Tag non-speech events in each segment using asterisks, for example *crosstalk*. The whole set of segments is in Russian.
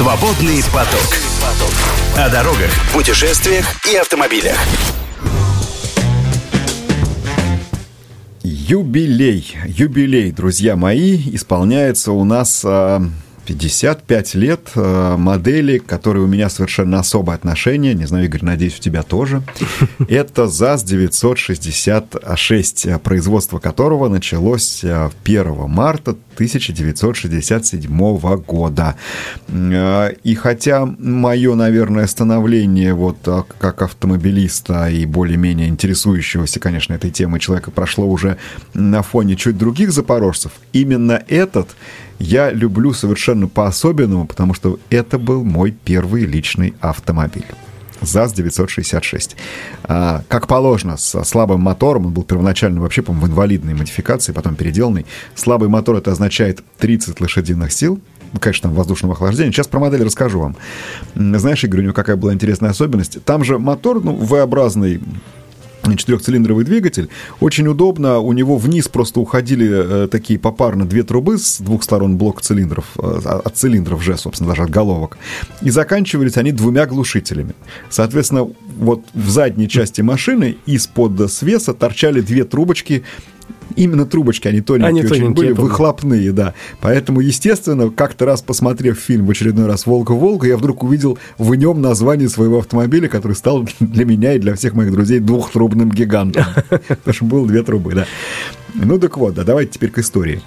Свободный поток. О дорогах, путешествиях и автомобилях. Юбилей, юбилей, друзья мои, исполняется у нас а, 55 лет э, модели, которые у меня совершенно особое отношение, не знаю, Игорь, надеюсь, у тебя тоже. *laughs* Это ЗАЗ-966, производство которого началось 1 э, марта 1967 года. Э, и хотя мое, наверное, становление вот как автомобилиста и более-менее интересующегося, конечно, этой темой человека прошло уже на фоне чуть других запорожцев, именно этот я люблю совершенно по-особенному, потому что это был мой первый личный автомобиль. ЗАЗ-966. А, как положено, с слабым мотором, он был первоначально вообще, по в инвалидной модификации, потом переделанный. Слабый мотор это означает 30 лошадиных сил, конечно, там воздушного охлаждения. Сейчас про модель расскажу вам. Знаешь, Игорь, у него какая была интересная особенность? Там же мотор, ну, V-образный, четырехцилиндровый двигатель. Очень удобно. У него вниз просто уходили э, такие попарно две трубы с двух сторон блок цилиндров, э, от цилиндров же, собственно, даже от головок. И заканчивались они двумя глушителями. Соответственно, вот в задней части машины из-под свеса торчали две трубочки именно трубочки, они тоненькие, они очень тоненькие, были, выхлопные, да. Поэтому, естественно, как-то раз посмотрев фильм в очередной раз «Волга-Волга», я вдруг увидел в нем название своего автомобиля, который стал для меня и для всех моих друзей двухтрубным гигантом. Потому что было две трубы, да. Ну так вот, да, давайте теперь к истории.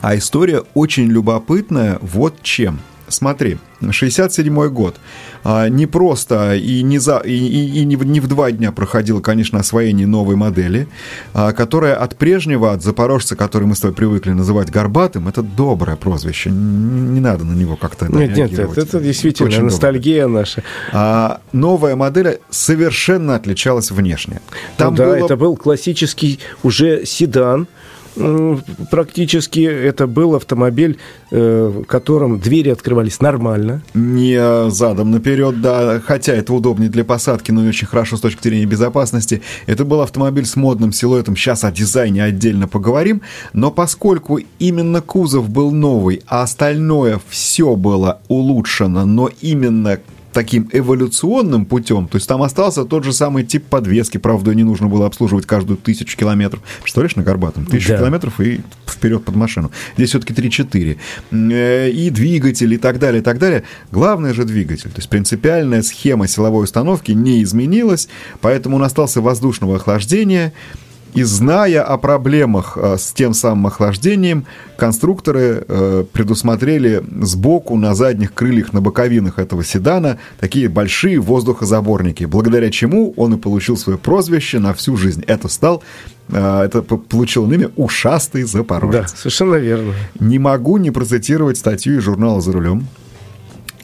А история очень любопытная вот чем – смотри, 67 год. А, не просто и не, за, и, и, и не, в, не в два дня проходило, конечно, освоение новой модели, а, которая от прежнего, от запорожца, который мы с тобой привыкли называть горбатым, это доброе прозвище. Не, надо на него как-то Нет, нет, это, это действительно Очень ностальгия доброе. наша. А, новая модель совершенно отличалась внешне. Там ну, да, было... это был классический уже седан, практически это был автомобиль, э, в котором двери открывались нормально. Не задом наперед, да, хотя это удобнее для посадки, но не очень хорошо с точки зрения безопасности. Это был автомобиль с модным силуэтом, сейчас о дизайне отдельно поговорим, но поскольку именно кузов был новый, а остальное все было улучшено, но именно таким эволюционным путем, то есть там остался тот же самый тип подвески, правда, не нужно было обслуживать каждую тысячу километров. Представляешь, на Горбатом? Тысячу да. километров и вперед под машину. Здесь все-таки 3-4. Э, и двигатель, и так далее, и так далее. Главное же двигатель. То есть принципиальная схема силовой установки не изменилась, поэтому он остался воздушного охлаждения, и зная о проблемах э, с тем самым охлаждением, конструкторы э, предусмотрели сбоку на задних крыльях, на боковинах этого седана такие большие воздухозаборники, благодаря чему он и получил свое прозвище на всю жизнь. Это стал э, это получил имя «Ушастый Запорожец». Да, совершенно верно. Не могу не процитировать статью из журнала «За рулем»,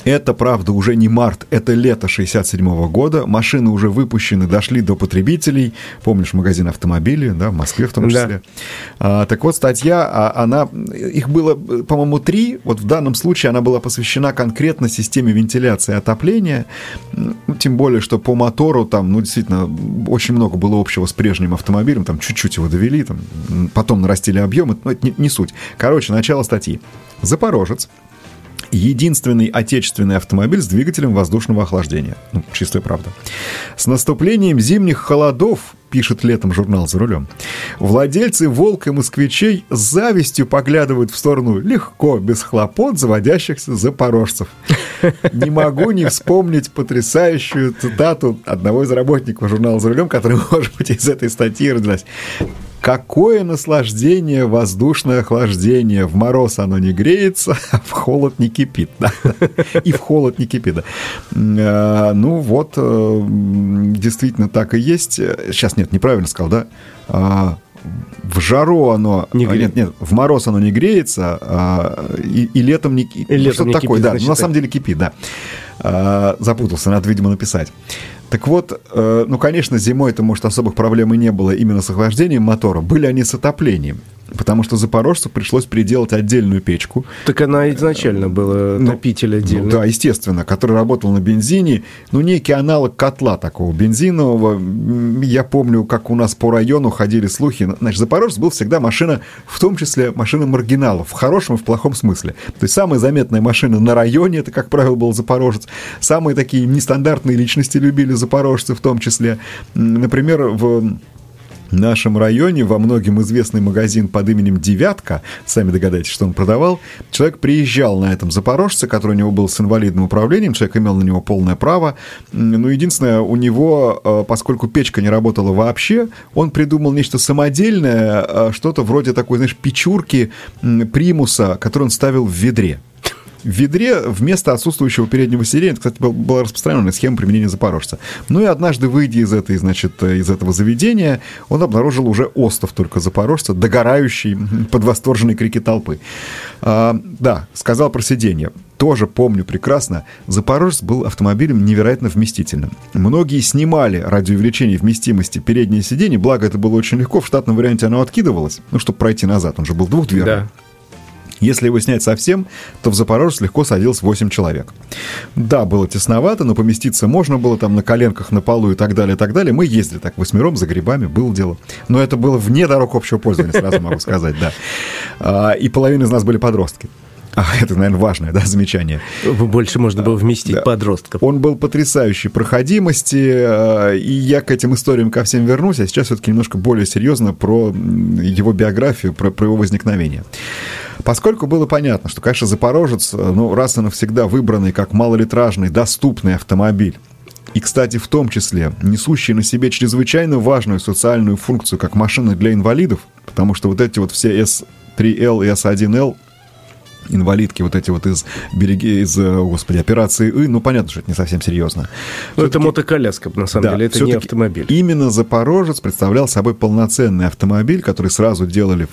это, правда, уже не март, это лето 67 -го года. Машины уже выпущены, дошли до потребителей. Помнишь магазин автомобилей, да, в Москве в том числе. Да. А, так вот, статья, а, она, их было, по-моему, три. Вот в данном случае она была посвящена конкретно системе вентиляции и отопления. Ну, тем более, что по мотору там, ну, действительно, очень много было общего с прежним автомобилем. Там чуть-чуть его довели, там, потом нарастили объемы. Но это не, не суть. Короче, начало статьи. Запорожец единственный отечественный автомобиль с двигателем воздушного охлаждения. Ну, чистая правда. С наступлением зимних холодов, пишет летом журнал «За рулем», владельцы «Волк» и «Москвичей» с завистью поглядывают в сторону легко, без хлопот заводящихся запорожцев. Не могу не вспомнить потрясающую цитату одного из работников журнала «За рулем», который, может быть, из этой статьи родилась. Какое наслаждение воздушное охлаждение. В мороз оно не греется, *laughs* а в холод не кипит. Да? И в холод не кипит. Да. А, ну вот, э, действительно так и есть. Сейчас нет, неправильно сказал, да? А, в жару оно... Не гре... Нет, нет, в мороз оно не греется, а, и, и летом не... И летом что не такое, кипит, да. Значит, на самом деле кипит, да. А, запутался, надо, видимо, написать. Так вот, э, ну, конечно, зимой это, может, особых проблем и не было именно с охлаждением мотора. Были они с отоплением потому что запорожцу пришлось переделать отдельную печку. Так она изначально была ну, топитель отдельно. Ну, да, естественно, который работал на бензине, ну, некий аналог котла такого бензинового. Я помню, как у нас по району ходили слухи. Значит, Запорожец был всегда машина, в том числе машина маргиналов, в хорошем и в плохом смысле. То есть самая заметная машина на районе, это, как правило, был Запорожец. Самые такие нестандартные личности любили запорожцы в том числе. Например, в нашем районе во многим известный магазин под именем «Девятка», сами догадайтесь, что он продавал, человек приезжал на этом «Запорожце», который у него был с инвалидным управлением, человек имел на него полное право, но единственное, у него, э, поскольку печка не работала вообще, он придумал нечто самодельное, э, что-то вроде такой, знаешь, печурки примуса, который он ставил в ведре в ведре вместо отсутствующего переднего сиденья, это, кстати, была распространенная схема применения запорожца. Ну и однажды, выйдя из, этой, значит, из этого заведения, он обнаружил уже остов только запорожца, догорающий под восторженные крики толпы. А, да, сказал про сиденье тоже помню прекрасно, Запорожец был автомобилем невероятно вместительным. Многие снимали ради увеличения вместимости переднее сиденье, благо это было очень легко, в штатном варианте оно откидывалось, ну, чтобы пройти назад, он же был двухдверный. Да. Если его снять совсем, то в Запорожец легко садилось 8 человек. Да, было тесновато, но поместиться можно было там на коленках, на полу и так далее, и так далее. Мы ездили так восьмером за грибами, было дело. Но это было вне дорог общего пользования, сразу могу сказать, да. А, и половина из нас были подростки. А, это, наверное, важное да, замечание. Больше можно было вместить да. подростков. Он был потрясающей проходимости, а, и я к этим историям ко всем вернусь, а сейчас все-таки немножко более серьезно про его биографию, про, про его возникновение. Поскольку было понятно, что, конечно, Запорожец, ну, раз и навсегда выбранный как малолитражный, доступный автомобиль, и, кстати, в том числе несущий на себе чрезвычайно важную социальную функцию как машина для инвалидов, потому что вот эти вот все S3L и S1L инвалидки вот эти вот из береги, из, э, господи, операции И, ну, понятно, что это не совсем серьезно. Ну, это мотоколяска, на самом да, деле, это не автомобиль. Именно Запорожец представлял собой полноценный автомобиль, который сразу делали,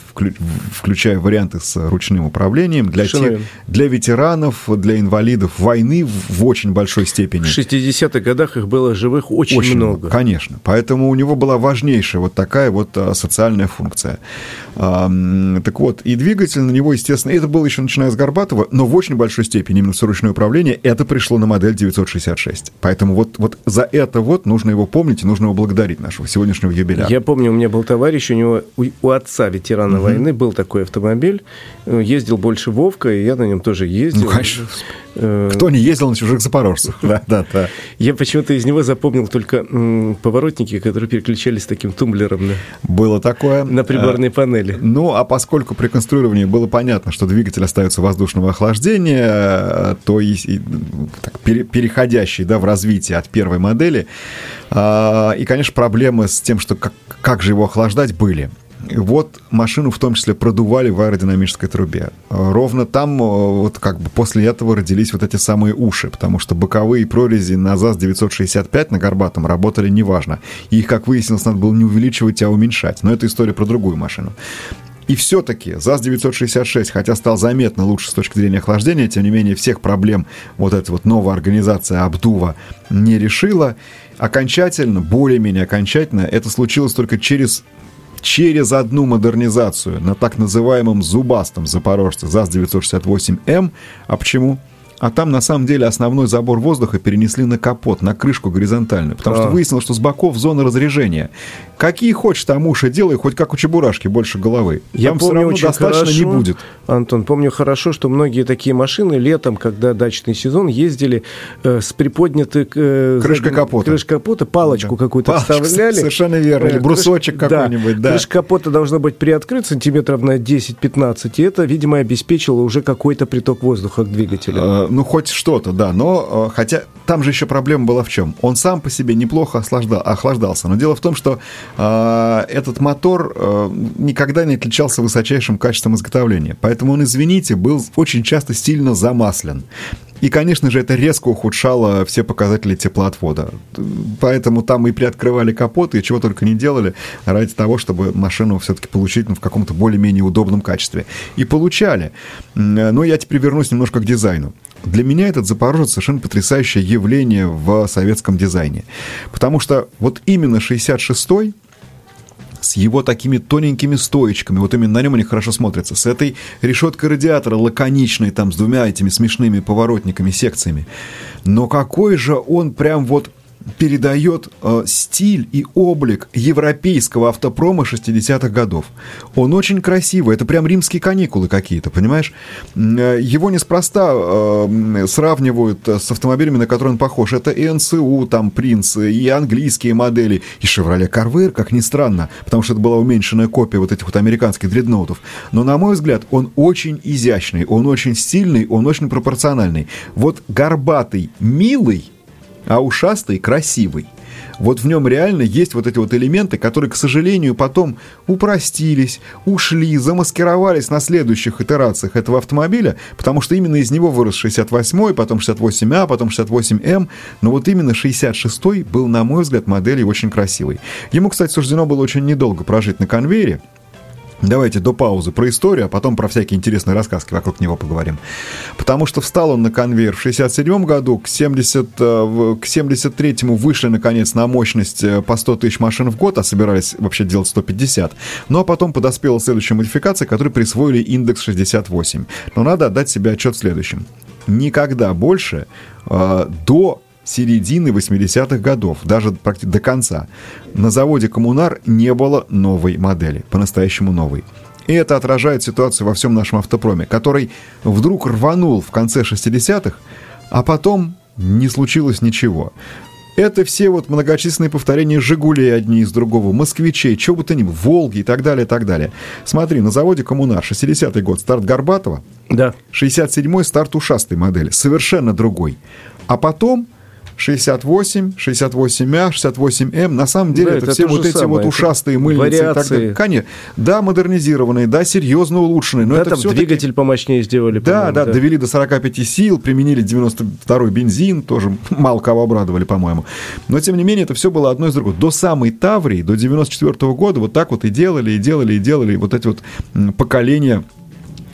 включая варианты с ручным управлением, для, тех, для ветеранов, для инвалидов войны в очень большой степени. В 60-х годах их было живых очень, очень много. Конечно. Поэтому у него была важнейшая вот такая вот а, социальная функция. Так вот, и двигатель на него, естественно, это было еще начиная с Горбатова, но в очень большой степени именно все ручное управление, это пришло на модель 966. Поэтому вот, вот за это вот нужно его помнить и нужно его благодарить нашего сегодняшнего юбиляра. Я помню, у меня был товарищ, у него, у, у отца ветерана угу. войны был такой автомобиль, э, ездил больше Вовка, и я на нем тоже ездил. Ну, конечно. Э, Кто не ездил на чужих запорожцах? *laughs* Да, да, да. Я почему-то из него запомнил только поворотники, которые переключались таким тумблером. Было такое. На приборной э, панели. Ну, а поскольку при конструировании было понятно, что двигатель остается воздушного охлаждения, то и, и так, переходящий да, в развитие от первой модели, и, конечно, проблемы с тем, что как, как же его охлаждать, были. Вот машину в том числе продували в аэродинамической трубе. Ровно там э, вот как бы после этого родились вот эти самые уши, потому что боковые прорези на ЗАЗ-965 на Горбатом работали неважно. И их, как выяснилось, надо было не увеличивать, а уменьшать. Но это история про другую машину. И все-таки ЗАЗ-966, хотя стал заметно лучше с точки зрения охлаждения, тем не менее всех проблем вот эта вот новая организация обдува не решила. Окончательно, более-менее окончательно, это случилось только через через одну модернизацию на так называемом зубастом запорожце ЗАЗ-968М. А почему? а там на самом деле основной забор воздуха перенесли на капот, на крышку горизонтальную, потому а. что выяснилось, что с боков зона разрежения. Какие хочешь там уши делай, хоть как у чебурашки, больше головы. Я там помню очень достаточно хорошо, не будет. Антон, помню хорошо, что многие такие машины летом, когда дачный сезон, ездили э, с приподнятой э, крышкой капота. Крышка капота, палочку да. какую-то Палочку, вставляли. Совершенно верно. Или э, брусочек Крыш... какой-нибудь, да. да. Крышка капота должна быть приоткрыт сантиметров на 10-15, и это, видимо, обеспечило уже какой-то приток воздуха к двигателю. Э, ну, хоть что-то что да, но э, хотя там же еще проблема была в чем? Он сам по себе неплохо охлаждал, охлаждался, но дело в том, что этот мотор э, никогда не отличался высочайшим качеством изготовления, поэтому он, извините, был очень часто сильно замаслен. И, конечно же, это резко ухудшало все показатели теплоотвода. Поэтому там и приоткрывали капот, и чего только не делали ради того, чтобы машину все-таки получить ну, в каком-то более-менее удобном качестве. И получали. Но я теперь вернусь немножко к дизайну. для меня этот Запорожец совершенно потрясающее явление в советском дизайне. Потому что вот именно 66-й с его такими тоненькими стоечками, вот именно на нем они хорошо смотрятся, с этой решеткой радиатора лаконичной, там, с двумя этими смешными поворотниками, секциями. Но какой же он прям вот передает э, стиль и облик европейского автопрома 60-х годов. Он очень красивый, это прям римские каникулы какие-то, понимаешь? Э, его неспроста э, сравнивают с автомобилями, на которые он похож. Это и НСУ, там, Принц, и английские модели, и Chevrolet Carver, как ни странно, потому что это была уменьшенная копия вот этих вот американских дредноутов. Но, на мой взгляд, он очень изящный, он очень стильный, он очень пропорциональный. Вот горбатый, милый, а ушастый красивый. Вот в нем реально есть вот эти вот элементы, которые, к сожалению, потом упростились, ушли, замаскировались на следующих итерациях этого автомобиля, потому что именно из него вырос 68-й, потом 68А, потом 68М, но вот именно 66-й был, на мой взгляд, моделью очень красивой. Ему, кстати, суждено было очень недолго прожить на конвейере, Давайте до паузы про историю, а потом про всякие интересные рассказки вокруг него поговорим. Потому что встал он на конвейер в 67 году, к, 70, э, к 73-му вышли, наконец, на мощность э, по 100 тысяч машин в год, а собирались вообще делать 150. Ну а потом подоспела следующая модификация, которой присвоили индекс 68. Но надо отдать себе отчет в следующем. Никогда больше э, до середины 80-х годов, даже практически до конца, на заводе «Коммунар» не было новой модели, по-настоящему новой. И это отражает ситуацию во всем нашем автопроме, который вдруг рванул в конце 60-х, а потом не случилось ничего. Это все вот многочисленные повторения «Жигулей» одни из другого, «Москвичей», чего бы то ни было, «Волги» и так далее, и так далее. Смотри, на заводе «Коммунар» 60-й год старт Горбатова, да. 67-й старт ушастой модели, совершенно другой. А потом 68, 68А, 68М. На самом деле да, это, это все вот эти самое. вот ушастые мыльницы Вариации. и так далее. Конечно, да, модернизированные, да, серьезно улучшенные. Но да, это там двигатель помощнее сделали. Да, да, да, довели до 45 сил, применили 92-й бензин, тоже мало кого обрадовали, по-моему. Но, тем не менее, это все было одно из другого. До самой Таврии, до 94 -го года вот так вот и делали, и делали, и делали. Вот эти вот поколения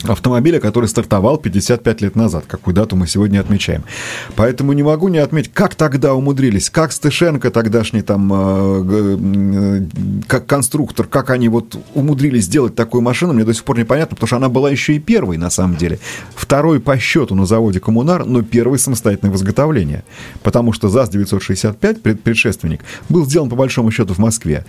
автомобиля, который стартовал 55 лет назад, какую дату мы сегодня отмечаем. Поэтому не могу не отметить, как тогда умудрились, как Стышенко тогдашний там, э, э, как конструктор, как они вот умудрились сделать такую машину, мне до сих пор непонятно, потому что она была еще и первой на самом деле. Второй по счету на заводе «Коммунар», но первый самостоятельное в изготовлении. Потому что ЗАЗ-965, предшественник, был сделан по большому счету в Москве.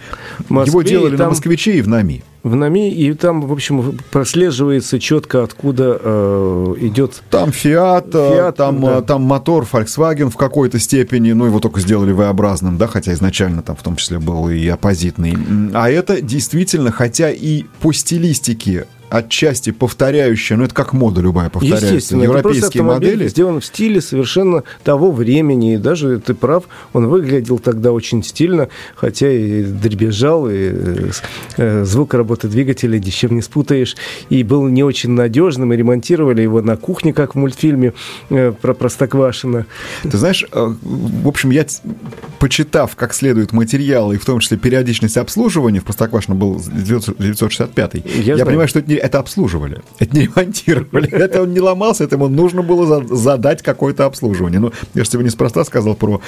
В Москве Его делали там... на «Москвиче» и в НАМИ в НАМИ, и там, в общем, прослеживается четко, откуда э, идет... Там Fiat, Fiat там, да. там мотор Volkswagen в какой-то степени, ну, его только сделали V-образным, да, хотя изначально там в том числе был и оппозитный. А это действительно, хотя и по стилистике отчасти повторяющая, ну это как мода любая повторяется, европейские модели. сделан в стиле совершенно того времени, и даже ты прав, он выглядел тогда очень стильно, хотя и дребезжал, и э, звук работы двигателя дичем не спутаешь, и был не очень надежным, и ремонтировали его на кухне, как в мультфильме э, про Простоквашино. Ты знаешь, э, в общем, я, почитав как следует материалы, и в том числе периодичность обслуживания, в Простоквашино был 965 я, я понимаю, что это не это обслуживали, это не ремонтировали. *laughs* Это он не ломался, это ему нужно было задать какое-то обслуживание. Ну, я же тебе неспроста сказал про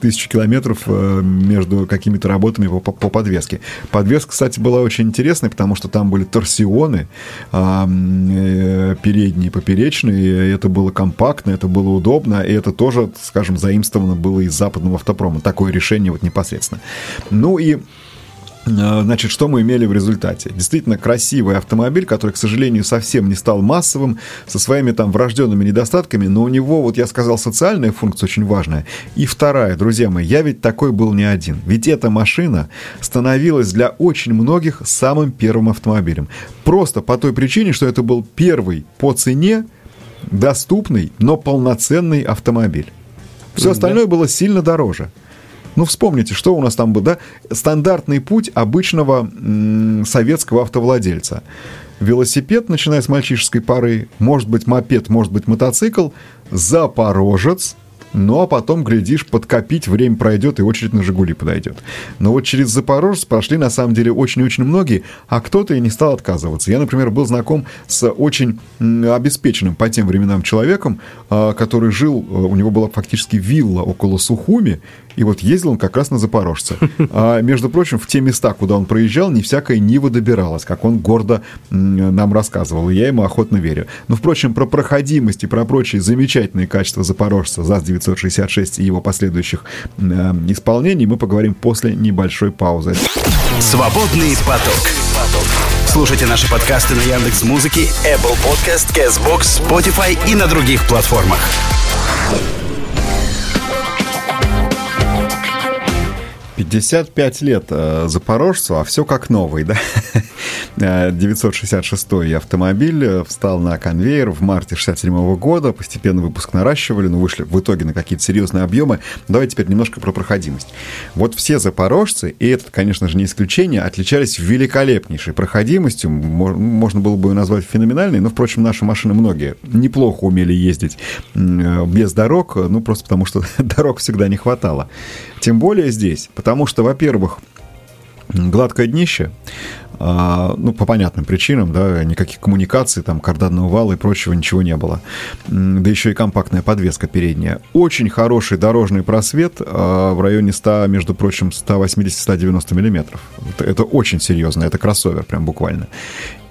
тысячу километров э, между какими-то работами по, по подвеске. Подвеска, кстати, была очень интересной, потому что там были торсионы э, передние и поперечные, это было компактно, это было удобно, и это тоже, скажем, заимствовано было из западного автопрома. Такое решение вот непосредственно. Ну и значит, что мы имели в результате? Действительно красивый автомобиль, который, к сожалению, совсем не стал массовым, со своими там врожденными недостатками, но у него, вот я сказал, социальная функция очень важная. И вторая, друзья мои, я ведь такой был не один. Ведь эта машина становилась для очень многих самым первым автомобилем. Просто по той причине, что это был первый по цене доступный, но полноценный автомобиль. Все остальное было сильно дороже. Ну, вспомните, что у нас там был, да? Стандартный путь обычного советского автовладельца. Велосипед, начиная с мальчишеской поры, может быть мопед, может быть мотоцикл, запорожец, ну а потом, глядишь, подкопить, время пройдет, и очередь на «Жигули» подойдет. Но вот через Запорожец прошли, на самом деле, очень-очень многие, а кто-то и не стал отказываться. Я, например, был знаком с очень обеспеченным по тем временам человеком, а, который жил, у него была фактически вилла около Сухуми, и вот ездил он как раз на Запорожце. А, между прочим, в те места, куда он проезжал, не всякая Нива добиралась, как он гордо нам рассказывал, и я ему охотно верю. Но, впрочем, про проходимость и про прочие замечательные качества Запорожца ЗАЗ-966 и его последующих э, исполнений мы поговорим после небольшой паузы. Свободный поток. Слушайте наши подкасты на Яндекс Музыке, Apple Podcast, Castbox, Spotify и на других платформах. 55 лет э, Запорожцу, а все как новый, да? 966 *laughs* э, автомобиль э, встал на конвейер в марте 67 года, постепенно выпуск наращивали, но вышли в итоге на какие-то серьезные объемы. Давайте теперь немножко про проходимость. Вот все запорожцы, и это, конечно же, не исключение, отличались великолепнейшей проходимостью, можно было бы ее назвать феноменальной, но, впрочем, наши машины многие неплохо умели ездить без дорог, ну, просто потому что *laughs* дорог всегда не хватало. Тем более здесь, потому что, во-первых, гладкое днище, а, ну, по понятным причинам, да, никаких коммуникаций, там, карданного вала и прочего ничего не было. Да еще и компактная подвеска передняя. Очень хороший дорожный просвет а, в районе 100, между прочим, 180-190 миллиметров. Это, это очень серьезно, это кроссовер прям буквально.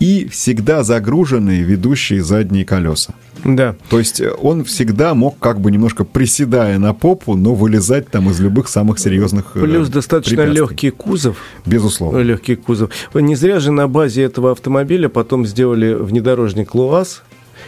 И всегда загруженные ведущие задние колеса. Да. То есть он всегда мог как бы немножко приседая на попу, но вылезать там из любых самых серьезных э, Плюс достаточно легкий кузов. Безусловно. Легкий кузов. Не зря же на базе этого автомобиля потом сделали внедорожник Луаз,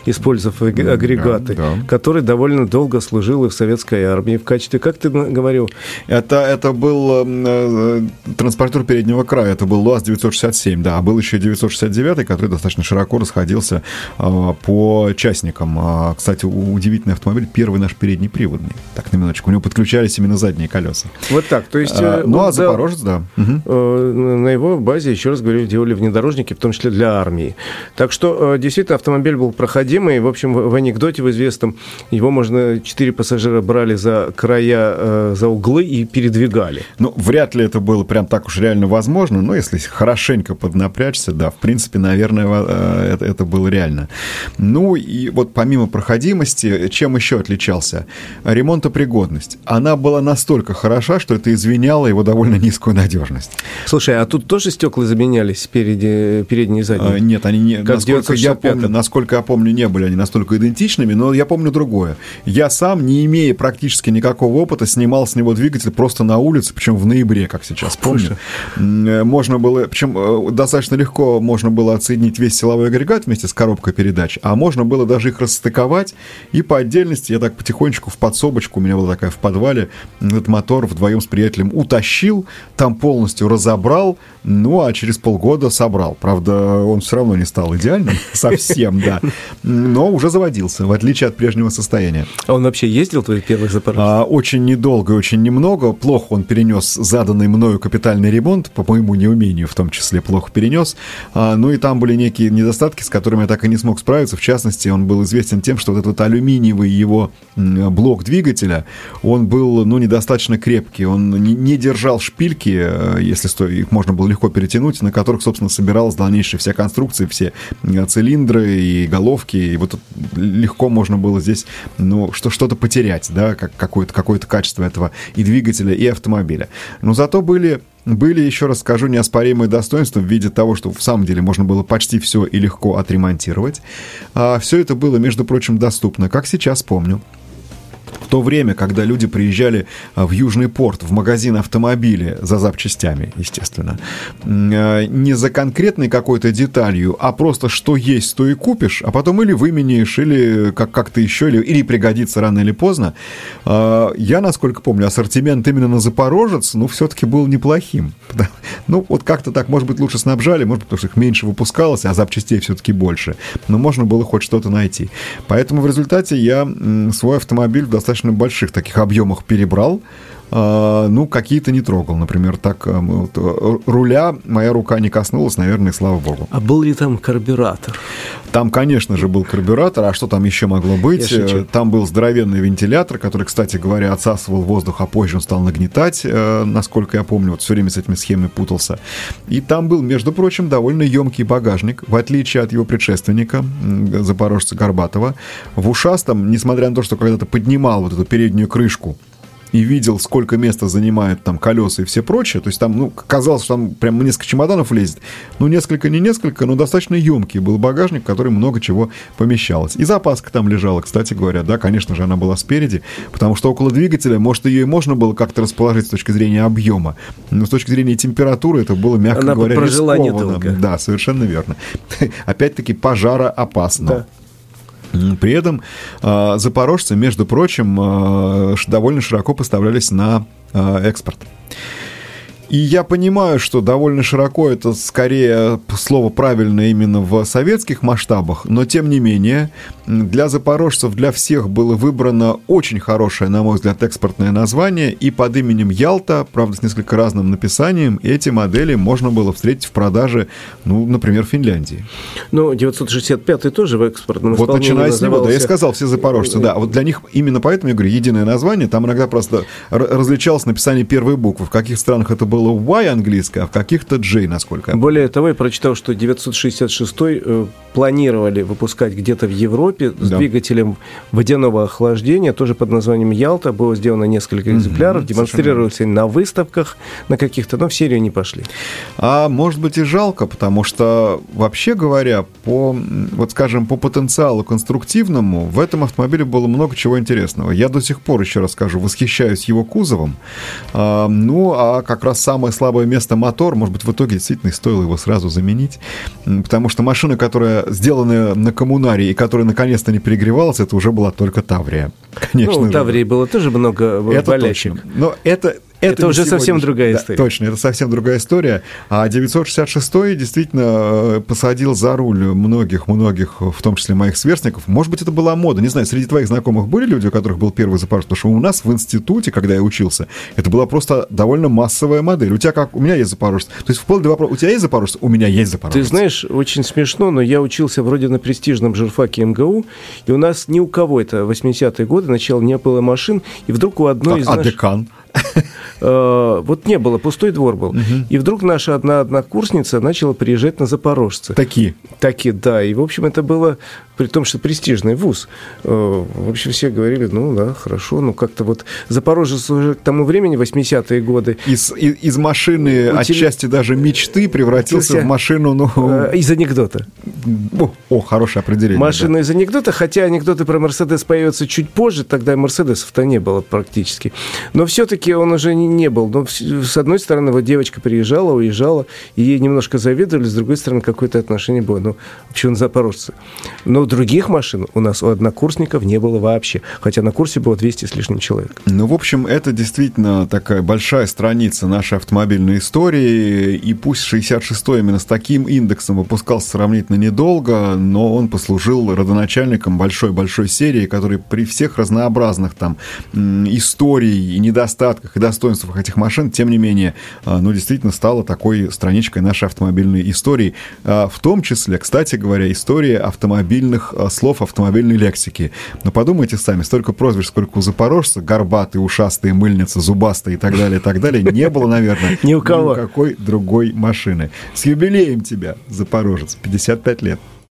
использовав агрегаты, да, да. который довольно долго служил и в советской армии в качестве, как ты говорил? Это, это был э, транспортер переднего края, это был ЛуАЗ-967, да, а был еще 969, который достаточно широко расходился э, по частникам. А, кстати, удивительный автомобиль, первый наш передний приводный. Так, на минуточку, у него подключались именно задние колеса. Вот так, то есть... А, ну, а Запорожец, да. Угу. На его базе, еще раз говорю, делали внедорожники, в том числе для армии. Так что, э, действительно, автомобиль был необходимый. В общем, в, анекдоте в известном его можно четыре пассажира брали за края, э, за углы и передвигали. Ну, вряд ли это было прям так уж реально возможно, но если хорошенько поднапрячься, да, в принципе, наверное, э, это, это было реально. Ну, и вот помимо проходимости, чем еще отличался? Ремонтопригодность. Она была настолько хороша, что это извиняло его довольно низкую надежность. Слушай, а тут тоже стекла заменялись спереди, передние и задние? А, нет, они не... Как насколько я помню, насколько я помню, не были они настолько идентичными, но я помню другое. Я сам, не имея практически никакого опыта, снимал с него двигатель просто на улице, причем в ноябре, как сейчас помню. Э, можно было, причем э, достаточно легко можно было отсоединить весь силовой агрегат вместе с коробкой передач, а можно было даже их расстыковать и по отдельности я так потихонечку в подсобочку, у меня была такая в подвале, этот мотор вдвоем с приятелем утащил, там полностью разобрал, ну а через полгода собрал. Правда, он все равно не стал идеальным *laughs* совсем, да но уже заводился, в отличие от прежнего состояния. А он вообще ездил, твой первый Запорожец? А, очень недолго, очень немного. Плохо он перенес заданный мною капитальный ремонт, по моему неумению в том числе плохо перенес. А, ну и там были некие недостатки, с которыми я так и не смог справиться. В частности, он был известен тем, что вот этот алюминиевый его блок двигателя, он был, ну, недостаточно крепкий. Он не, не держал шпильки, э, если сто... их можно было легко перетянуть, на которых, собственно, собиралась дальнейшая вся конструкция, все цилиндры и головки, и вот легко можно было здесь, ну, что, что-то потерять, да, как, какое-то, какое-то качество этого и двигателя, и автомобиля. Но зато были были, еще раз скажу, неоспоримые достоинства в виде того, что в самом деле можно было почти все и легко отремонтировать. А все это было, между прочим, доступно, как сейчас помню в то время, когда люди приезжали а, в Южный порт, в магазин автомобиля за запчастями, естественно, а, не за конкретной какой-то деталью, а просто что есть, то и купишь, а потом или выменишь, или как- как-то еще, или, или пригодится рано или поздно. А, я, насколько помню, ассортимент именно на Запорожец, ну, все-таки был неплохим. *laughs* Ну, вот как-то так, может быть, лучше снабжали, может потому что их меньше выпускалось, а запчастей все-таки больше. Но можно было хоть что-то найти. Поэтому в результате я свой автомобиль в достаточно больших таких объемах перебрал, ну, какие-то не трогал. Например, так вот, руля моя рука не коснулась, наверное, и слава богу. А был ли там карбюратор? Там, конечно же, был карбюратор, а что там еще могло быть? Там был здоровенный вентилятор, который, кстати говоря, отсасывал воздух, а позже он стал нагнетать, насколько я помню, вот все время с этими схемами путался. И там был, между прочим, довольно емкий багажник, в отличие от его предшественника, запорожца Горбатова. В ушастом, несмотря на то, что когда-то поднимал вот эту переднюю крышку, и видел, сколько места занимают там колеса и все прочее, то есть там, ну, казалось, что там прям несколько чемоданов лезет. Ну, несколько, не несколько, но достаточно емкий был багажник, в который много чего помещалось. И запаска там лежала, кстати говоря, да, конечно же, она была спереди, потому что около двигателя, может, ее и можно было как-то расположить с точки зрения объема, но с точки зрения температуры это было, мягко она говоря, прожила недолго. Да, совершенно верно. *laughs* Опять-таки, пожара опасно. Да. При этом э, запорожцы, между прочим, э, довольно широко поставлялись на э, экспорт. И я понимаю, что довольно широко это скорее слово правильное именно в советских масштабах, но тем не менее для запорожцев, для всех было выбрано очень хорошее, на мой взгляд, экспортное название, и под именем Ялта, правда, с несколько разным написанием, эти модели можно было встретить в продаже, ну, например, в Финляндии. Ну, 965 тоже в экспортном Вот начиная с него, да, я сказал, все запорожцы, да, вот для них именно поэтому, я говорю, единое название, там иногда просто различалось написание первой буквы, в каких странах это было Y английское, а в каких-то J, насколько я Более того, я прочитал, что 966 э, планировали выпускать где-то в Европе с да. двигателем водяного охлаждения, тоже под названием Ялта. Было сделано несколько экземпляров, mm-hmm, демонстрировались на выставках на каких-то, но в серию не пошли. А может быть и жалко, потому что, вообще говоря, по, вот скажем, по потенциалу конструктивному в этом автомобиле было много чего интересного. Я до сих пор, еще раз скажу, восхищаюсь его кузовом. А, ну, а как раз самое слабое место мотор, может быть, в итоге действительно стоило его сразу заменить, потому что машина, которая сделанная на коммунарии и которая наконец-то не перегревалась, это уже была только Таврия. *laughs* Конечно. Ну, в Таврии было тоже много это болячек. Точно. Но это это, это уже совсем другая история. Да, точно, это совсем другая история. А 966 действительно э, посадил за руль многих-многих, в том числе моих сверстников. Может быть, это была мода. Не знаю, среди твоих знакомых были люди, у которых был первый запорожец? Потому что у нас в институте, когда я учился, это была просто довольно массовая модель. У тебя как? У меня есть запорожец. То есть вплоть до вопроса, у тебя есть запорожец? У меня есть запорожец. Ты знаешь, очень смешно, но я учился вроде на престижном журфаке МГУ, и у нас ни у кого это 80-е годы, начало не было машин, и вдруг у одной так, из а наших... декан? Э, вот не было, пустой двор был. И вдруг наша одна однокурсница начала приезжать на Запорожце. Такие? Такие, да. И, в общем, это было при том, что престижный вуз. Э, в общем, все говорили, ну да, хорошо, ну как-то вот Запорожец уже к тому времени, 80-е годы... Из, из, из машины утили... отчасти даже мечты превратился в машину, ну... Э, из анекдота. О, о хорошее определение. Машина да. из анекдота, хотя анекдоты про Мерседес появятся чуть позже, тогда Мерседесов-то не было практически. Но все-таки он уже не, не был. Но с одной стороны, вот девочка приезжала, уезжала, и ей немножко завидовали, с другой стороны, какое-то отношение было. Ну, вообще он запорожцы. Но других машин у нас у однокурсников не было вообще. Хотя на курсе было 200 с лишним человек. Ну, в общем, это действительно такая большая страница нашей автомобильной истории. И пусть 66-й именно с таким индексом выпускался сравнительно недолго, но он послужил родоначальником большой-большой серии, который при всех разнообразных там историй и недостатках и достоинствах этих машин, тем не менее, а, ну, действительно стала такой страничкой нашей автомобильной истории. А, в том числе, кстати говоря, история автомобильных автомобильных э, слов автомобильной лексики. Но подумайте сами, столько прозвищ, сколько у запорожца, горбатый, ушастый, мыльница, зубастый и так далее, и так далее, не было, наверное, *laughs* ни у кого. Ни у какой другой машины. С юбилеем тебя, запорожец, 55 лет.